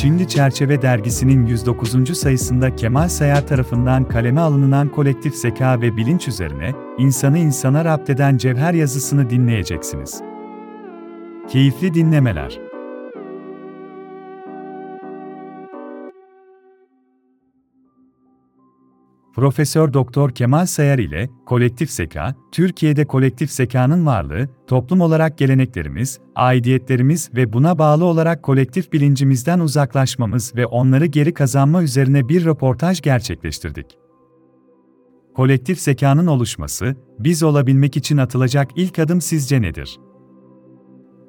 Şimdi Çerçeve dergisinin 109. sayısında Kemal Sayar tarafından kaleme alınan kolektif zeka ve bilinç üzerine, insanı insana rapteden cevher yazısını dinleyeceksiniz. Keyifli dinlemeler. Profesör Doktor Kemal Sayar ile Kolektif Zeka, Türkiye'de kolektif zekanın varlığı, toplum olarak geleneklerimiz, aidiyetlerimiz ve buna bağlı olarak kolektif bilincimizden uzaklaşmamız ve onları geri kazanma üzerine bir röportaj gerçekleştirdik. Kolektif zekanın oluşması, biz olabilmek için atılacak ilk adım sizce nedir?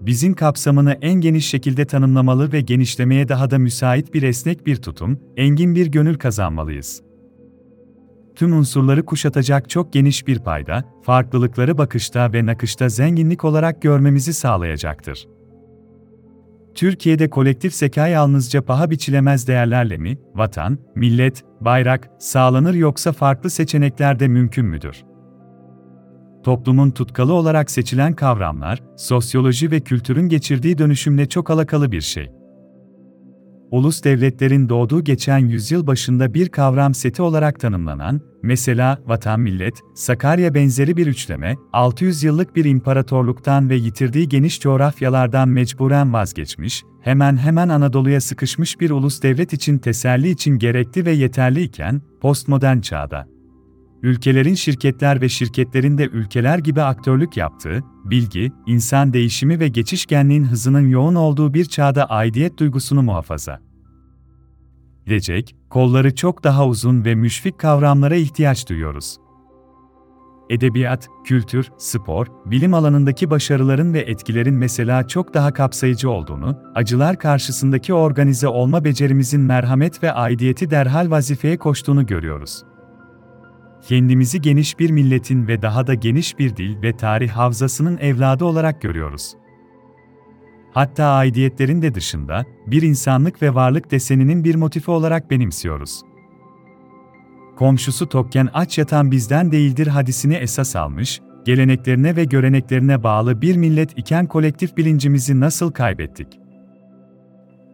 Bizim kapsamını en geniş şekilde tanımlamalı ve genişlemeye daha da müsait bir esnek bir tutum, engin bir gönül kazanmalıyız tüm unsurları kuşatacak çok geniş bir payda, farklılıkları bakışta ve nakışta zenginlik olarak görmemizi sağlayacaktır. Türkiye'de kolektif zeka yalnızca paha biçilemez değerlerle mi, vatan, millet, bayrak, sağlanır yoksa farklı seçenekler de mümkün müdür? Toplumun tutkalı olarak seçilen kavramlar, sosyoloji ve kültürün geçirdiği dönüşümle çok alakalı bir şey ulus devletlerin doğduğu geçen yüzyıl başında bir kavram seti olarak tanımlanan, mesela vatan millet, Sakarya benzeri bir üçleme, 600 yıllık bir imparatorluktan ve yitirdiği geniş coğrafyalardan mecburen vazgeçmiş, hemen hemen Anadolu'ya sıkışmış bir ulus devlet için teselli için gerekli ve yeterli iken, postmodern çağda, ülkelerin şirketler ve şirketlerin de ülkeler gibi aktörlük yaptığı, bilgi, insan değişimi ve geçişkenliğin hızının yoğun olduğu bir çağda aidiyet duygusunu muhafaza edecek, kolları çok daha uzun ve müşfik kavramlara ihtiyaç duyuyoruz. Edebiyat, kültür, spor, bilim alanındaki başarıların ve etkilerin mesela çok daha kapsayıcı olduğunu, acılar karşısındaki organize olma becerimizin merhamet ve aidiyeti derhal vazifeye koştuğunu görüyoruz kendimizi geniş bir milletin ve daha da geniş bir dil ve tarih havzasının evladı olarak görüyoruz. Hatta aidiyetlerin de dışında, bir insanlık ve varlık deseninin bir motifi olarak benimsiyoruz. Komşusu tokken aç yatan bizden değildir hadisini esas almış, geleneklerine ve göreneklerine bağlı bir millet iken kolektif bilincimizi nasıl kaybettik?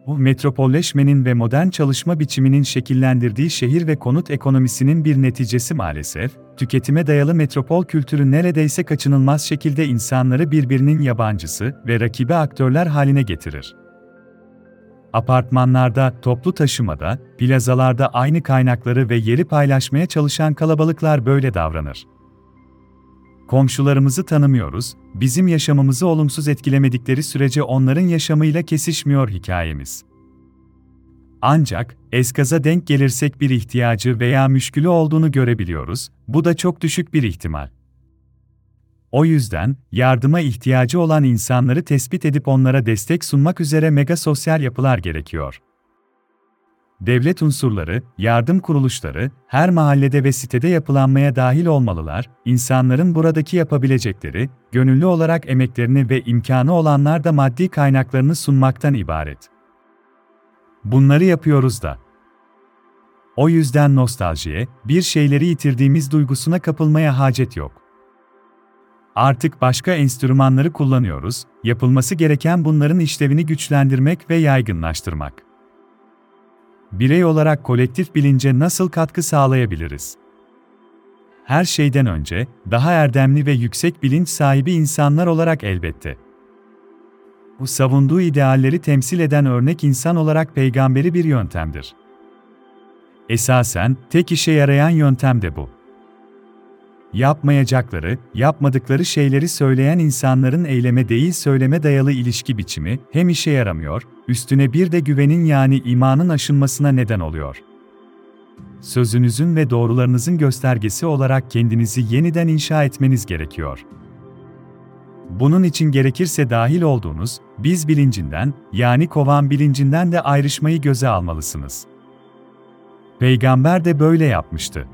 Bu metropolleşmenin ve modern çalışma biçiminin şekillendirdiği şehir ve konut ekonomisinin bir neticesi maalesef, tüketime dayalı metropol kültürü neredeyse kaçınılmaz şekilde insanları birbirinin yabancısı ve rakibi aktörler haline getirir. Apartmanlarda, toplu taşımada, plazalarda aynı kaynakları ve yeri paylaşmaya çalışan kalabalıklar böyle davranır. Komşularımızı tanımıyoruz, bizim yaşamımızı olumsuz etkilemedikleri sürece onların yaşamıyla kesişmiyor hikayemiz. Ancak, eskaza denk gelirsek bir ihtiyacı veya müşkülü olduğunu görebiliyoruz, bu da çok düşük bir ihtimal. O yüzden, yardıma ihtiyacı olan insanları tespit edip onlara destek sunmak üzere mega sosyal yapılar gerekiyor devlet unsurları, yardım kuruluşları, her mahallede ve sitede yapılanmaya dahil olmalılar, insanların buradaki yapabilecekleri, gönüllü olarak emeklerini ve imkanı olanlar da maddi kaynaklarını sunmaktan ibaret. Bunları yapıyoruz da. O yüzden nostaljiye, bir şeyleri yitirdiğimiz duygusuna kapılmaya hacet yok. Artık başka enstrümanları kullanıyoruz, yapılması gereken bunların işlevini güçlendirmek ve yaygınlaştırmak birey olarak kolektif bilince nasıl katkı sağlayabiliriz? Her şeyden önce, daha erdemli ve yüksek bilinç sahibi insanlar olarak elbette. Bu savunduğu idealleri temsil eden örnek insan olarak peygamberi bir yöntemdir. Esasen, tek işe yarayan yöntem de bu yapmayacakları, yapmadıkları şeyleri söyleyen insanların eyleme değil söyleme dayalı ilişki biçimi hem işe yaramıyor, üstüne bir de güvenin yani imanın aşınmasına neden oluyor. Sözünüzün ve doğrularınızın göstergesi olarak kendinizi yeniden inşa etmeniz gerekiyor. Bunun için gerekirse dahil olduğunuz, biz bilincinden, yani kovan bilincinden de ayrışmayı göze almalısınız. Peygamber de böyle yapmıştı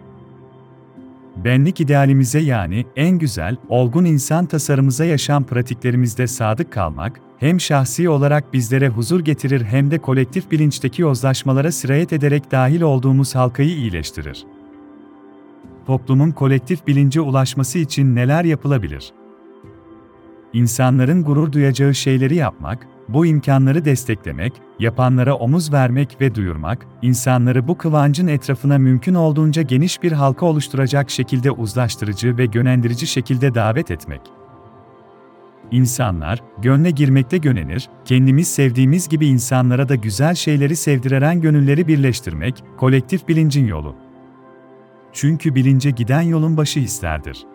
benlik idealimize yani en güzel, olgun insan tasarımıza yaşam pratiklerimizde sadık kalmak, hem şahsi olarak bizlere huzur getirir hem de kolektif bilinçteki yozlaşmalara sirayet ederek dahil olduğumuz halkayı iyileştirir. Toplumun kolektif bilince ulaşması için neler yapılabilir? İnsanların gurur duyacağı şeyleri yapmak, bu imkanları desteklemek, yapanlara omuz vermek ve duyurmak, insanları bu kıvancın etrafına mümkün olduğunca geniş bir halka oluşturacak şekilde uzlaştırıcı ve yönlendirici şekilde davet etmek. İnsanlar, gönle girmekte gönenir, kendimiz sevdiğimiz gibi insanlara da güzel şeyleri sevdireren gönülleri birleştirmek, kolektif bilincin yolu. Çünkü bilince giden yolun başı hislerdir.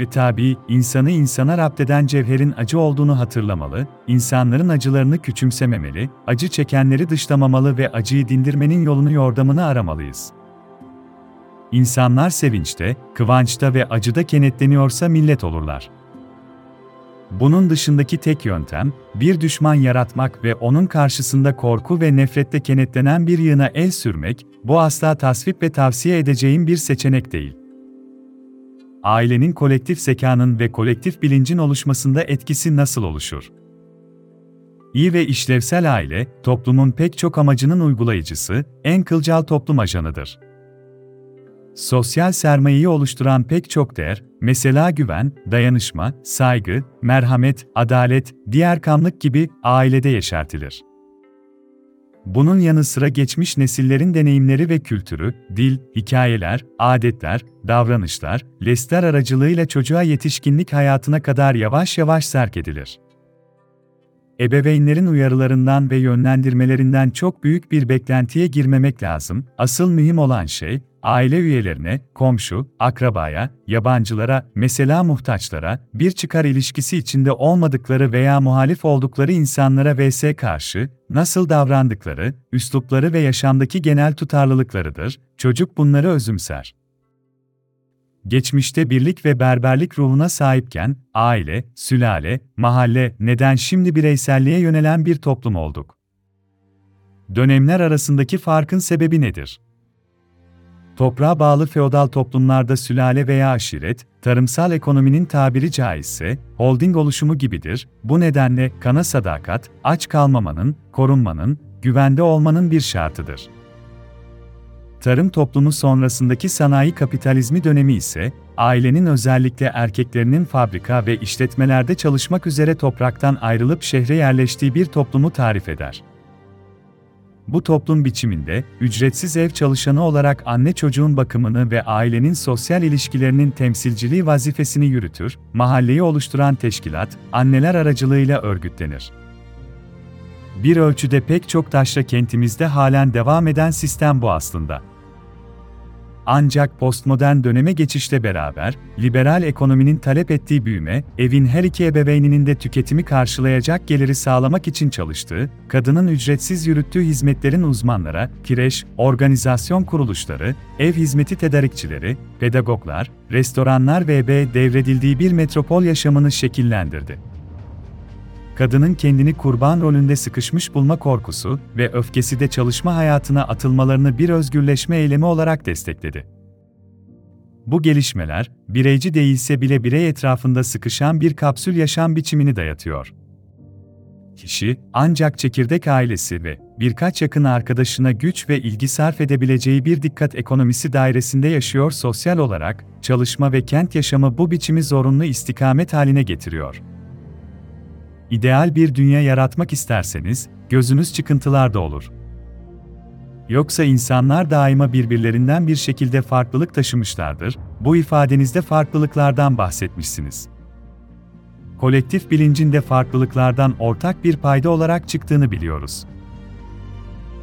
Ve tabi, insanı insana rapteden cevherin acı olduğunu hatırlamalı, insanların acılarını küçümsememeli, acı çekenleri dışlamamalı ve acıyı dindirmenin yolunu yordamını aramalıyız. İnsanlar sevinçte, kıvançta ve acıda kenetleniyorsa millet olurlar. Bunun dışındaki tek yöntem, bir düşman yaratmak ve onun karşısında korku ve nefrette kenetlenen bir yığına el sürmek, bu asla tasvip ve tavsiye edeceğim bir seçenek değil. Ailenin kolektif zekanın ve kolektif bilincin oluşmasında etkisi nasıl oluşur? İyi ve işlevsel aile, toplumun pek çok amacının uygulayıcısı, en kılcal toplum ajanıdır. Sosyal sermayeyi oluşturan pek çok değer, mesela güven, dayanışma, saygı, merhamet, adalet, diğer kanlık gibi ailede yeşertilir. Bunun yanı sıra geçmiş nesillerin deneyimleri ve kültürü, dil, hikayeler, adetler, davranışlar, lesler aracılığıyla çocuğa yetişkinlik hayatına kadar yavaş yavaş serk edilir. Ebeveynlerin uyarılarından ve yönlendirmelerinden çok büyük bir beklentiye girmemek lazım. Asıl mühim olan şey, aile üyelerine, komşu, akrabaya, yabancılara, mesela muhtaçlara, bir çıkar ilişkisi içinde olmadıkları veya muhalif oldukları insanlara vs karşı nasıl davrandıkları, üslupları ve yaşamdaki genel tutarlılıklarıdır. Çocuk bunları özümser. Geçmişte birlik ve berberlik ruhuna sahipken, aile, sülale, mahalle, neden şimdi bireyselliğe yönelen bir toplum olduk? Dönemler arasındaki farkın sebebi nedir? Toprağa bağlı feodal toplumlarda sülale veya aşiret, tarımsal ekonominin tabiri caizse, holding oluşumu gibidir. Bu nedenle kana sadakat, aç kalmamanın, korunmanın, güvende olmanın bir şartıdır. Tarım toplumu sonrasındaki sanayi kapitalizmi dönemi ise, ailenin özellikle erkeklerinin fabrika ve işletmelerde çalışmak üzere topraktan ayrılıp şehre yerleştiği bir toplumu tarif eder. Bu toplum biçiminde, ücretsiz ev çalışanı olarak anne çocuğun bakımını ve ailenin sosyal ilişkilerinin temsilciliği vazifesini yürütür, mahalleyi oluşturan teşkilat, anneler aracılığıyla örgütlenir. Bir ölçüde pek çok taşra kentimizde halen devam eden sistem bu aslında. Ancak postmodern döneme geçişle beraber, liberal ekonominin talep ettiği büyüme, evin her iki ebeveyninin de tüketimi karşılayacak geliri sağlamak için çalıştığı, kadının ücretsiz yürüttüğü hizmetlerin uzmanlara, kireç, organizasyon kuruluşları, ev hizmeti tedarikçileri, pedagoglar, restoranlar ve devredildiği bir metropol yaşamını şekillendirdi kadının kendini kurban rolünde sıkışmış bulma korkusu ve öfkesi de çalışma hayatına atılmalarını bir özgürleşme eylemi olarak destekledi. Bu gelişmeler, bireyci değilse bile birey etrafında sıkışan bir kapsül yaşam biçimini dayatıyor. Kişi, ancak çekirdek ailesi ve birkaç yakın arkadaşına güç ve ilgi sarf edebileceği bir dikkat ekonomisi dairesinde yaşıyor sosyal olarak, çalışma ve kent yaşamı bu biçimi zorunlu istikamet haline getiriyor. İdeal bir dünya yaratmak isterseniz, gözünüz çıkıntılarda olur. Yoksa insanlar daima birbirlerinden bir şekilde farklılık taşımışlardır, bu ifadenizde farklılıklardan bahsetmişsiniz. Kolektif bilincin de farklılıklardan ortak bir payda olarak çıktığını biliyoruz.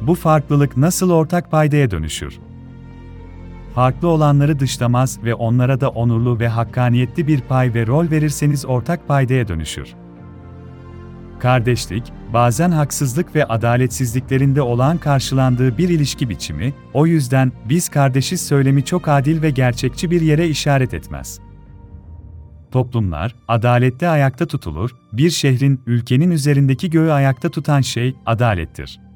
Bu farklılık nasıl ortak paydaya dönüşür? Farklı olanları dışlamaz ve onlara da onurlu ve hakkaniyetli bir pay ve rol verirseniz ortak paydaya dönüşür kardeşlik, bazen haksızlık ve adaletsizliklerinde olan karşılandığı bir ilişki biçimi, o yüzden biz kardeşiz söylemi çok adil ve gerçekçi bir yere işaret etmez. Toplumlar, adalette ayakta tutulur, bir şehrin, ülkenin üzerindeki göğü ayakta tutan şey, adalettir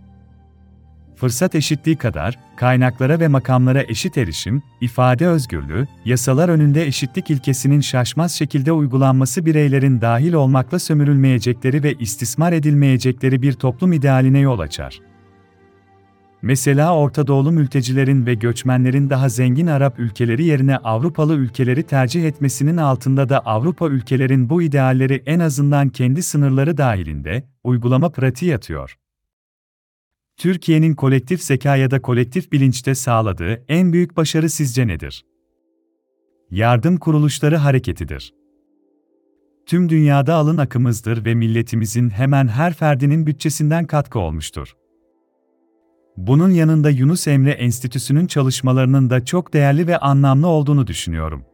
fırsat eşitliği kadar, kaynaklara ve makamlara eşit erişim, ifade özgürlüğü, yasalar önünde eşitlik ilkesinin şaşmaz şekilde uygulanması bireylerin dahil olmakla sömürülmeyecekleri ve istismar edilmeyecekleri bir toplum idealine yol açar. Mesela Orta Doğulu mültecilerin ve göçmenlerin daha zengin Arap ülkeleri yerine Avrupalı ülkeleri tercih etmesinin altında da Avrupa ülkelerin bu idealleri en azından kendi sınırları dahilinde uygulama pratiği yatıyor. Türkiye'nin kolektif zeka ya da kolektif bilinçte sağladığı en büyük başarı sizce nedir? Yardım kuruluşları hareketidir. Tüm dünyada alın akımızdır ve milletimizin hemen her ferdinin bütçesinden katkı olmuştur. Bunun yanında Yunus Emre Enstitüsü'nün çalışmalarının da çok değerli ve anlamlı olduğunu düşünüyorum.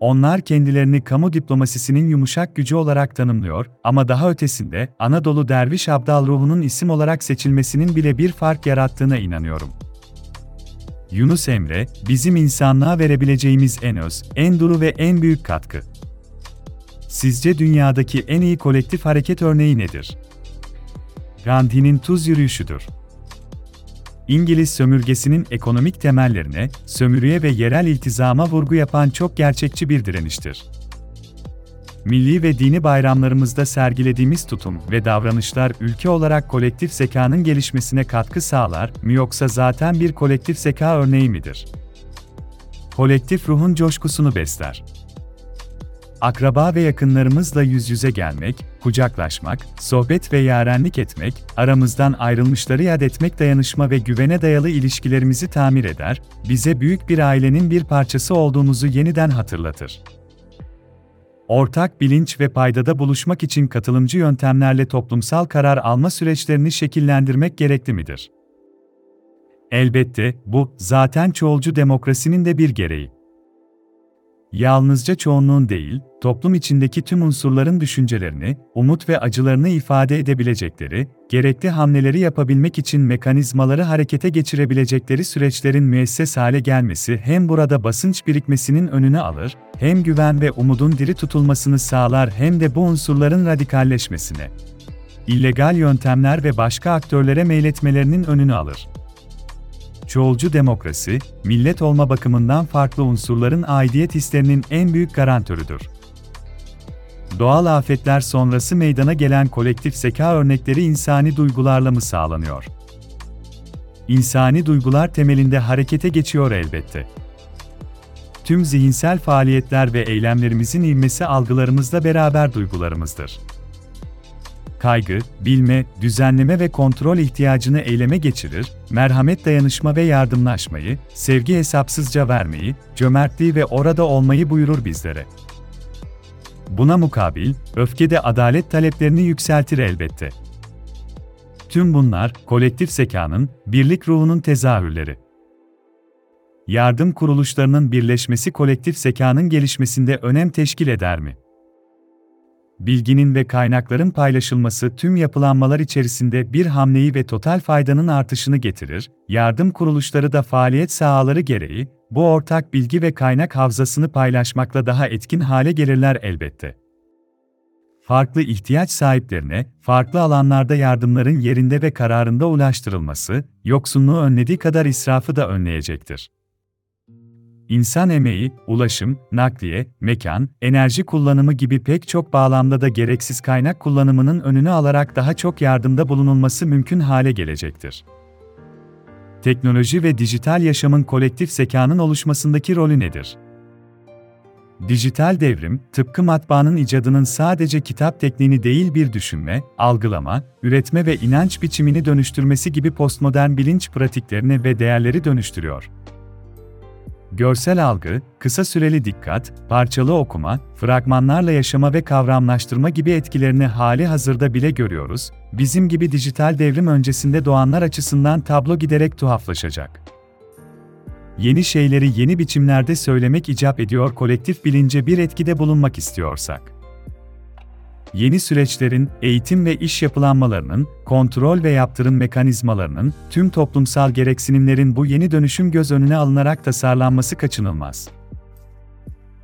Onlar kendilerini kamu diplomasisinin yumuşak gücü olarak tanımlıyor ama daha ötesinde Anadolu Derviş Abdal ruhunun isim olarak seçilmesinin bile bir fark yarattığına inanıyorum. Yunus Emre, bizim insanlığa verebileceğimiz en öz, en duru ve en büyük katkı. Sizce dünyadaki en iyi kolektif hareket örneği nedir? Gandhi'nin tuz yürüyüşüdür. İngiliz sömürgesinin ekonomik temellerine, sömürüye ve yerel iltizama vurgu yapan çok gerçekçi bir direniştir. Milli ve dini bayramlarımızda sergilediğimiz tutum ve davranışlar ülke olarak kolektif zekanın gelişmesine katkı sağlar mı yoksa zaten bir kolektif zeka örneği midir? Kolektif ruhun coşkusunu besler akraba ve yakınlarımızla yüz yüze gelmek, kucaklaşmak, sohbet ve yarenlik etmek, aramızdan ayrılmışları yad etmek dayanışma ve güvene dayalı ilişkilerimizi tamir eder, bize büyük bir ailenin bir parçası olduğumuzu yeniden hatırlatır. Ortak bilinç ve paydada buluşmak için katılımcı yöntemlerle toplumsal karar alma süreçlerini şekillendirmek gerekli midir? Elbette, bu, zaten çoğulcu demokrasinin de bir gereği yalnızca çoğunluğun değil, toplum içindeki tüm unsurların düşüncelerini, umut ve acılarını ifade edebilecekleri, gerekli hamleleri yapabilmek için mekanizmaları harekete geçirebilecekleri süreçlerin müesses hale gelmesi hem burada basınç birikmesinin önünü alır, hem güven ve umudun diri tutulmasını sağlar hem de bu unsurların radikalleşmesine, illegal yöntemler ve başka aktörlere meyletmelerinin önünü alır çoğulcu demokrasi, millet olma bakımından farklı unsurların aidiyet hislerinin en büyük garantörüdür. Doğal afetler sonrası meydana gelen kolektif zeka örnekleri insani duygularla mı sağlanıyor? İnsani duygular temelinde harekete geçiyor elbette. Tüm zihinsel faaliyetler ve eylemlerimizin ilmesi algılarımızla beraber duygularımızdır kaygı, bilme, düzenleme ve kontrol ihtiyacını eyleme geçirir, merhamet dayanışma ve yardımlaşmayı, sevgi hesapsızca vermeyi, cömertliği ve orada olmayı buyurur bizlere. Buna mukabil, öfke de adalet taleplerini yükseltir elbette. Tüm bunlar, kolektif zekanın, birlik ruhunun tezahürleri. Yardım kuruluşlarının birleşmesi kolektif zekanın gelişmesinde önem teşkil eder mi? Bilginin ve kaynakların paylaşılması tüm yapılanmalar içerisinde bir hamleyi ve total faydanın artışını getirir, yardım kuruluşları da faaliyet sahaları gereği, bu ortak bilgi ve kaynak havzasını paylaşmakla daha etkin hale gelirler elbette. Farklı ihtiyaç sahiplerine, farklı alanlarda yardımların yerinde ve kararında ulaştırılması, yoksunluğu önlediği kadar israfı da önleyecektir. İnsan emeği, ulaşım, nakliye, mekan, enerji kullanımı gibi pek çok bağlamda da gereksiz kaynak kullanımının önünü alarak daha çok yardımda bulunulması mümkün hale gelecektir. Teknoloji ve dijital yaşamın kolektif zekanın oluşmasındaki rolü nedir? Dijital devrim, tıpkı matbaanın icadının sadece kitap tekniğini değil bir düşünme, algılama, üretme ve inanç biçimini dönüştürmesi gibi postmodern bilinç pratiklerini ve değerleri dönüştürüyor. Görsel algı, kısa süreli dikkat, parçalı okuma, fragmanlarla yaşama ve kavramlaştırma gibi etkilerini hali hazırda bile görüyoruz. Bizim gibi dijital devrim öncesinde doğanlar açısından tablo giderek tuhaflaşacak. Yeni şeyleri yeni biçimlerde söylemek icap ediyor kolektif bilince bir etkide bulunmak istiyorsak yeni süreçlerin, eğitim ve iş yapılanmalarının, kontrol ve yaptırım mekanizmalarının, tüm toplumsal gereksinimlerin bu yeni dönüşüm göz önüne alınarak tasarlanması kaçınılmaz.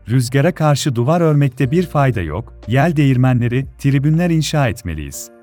Rüzgara karşı duvar örmekte bir fayda yok, yel değirmenleri, tribünler inşa etmeliyiz.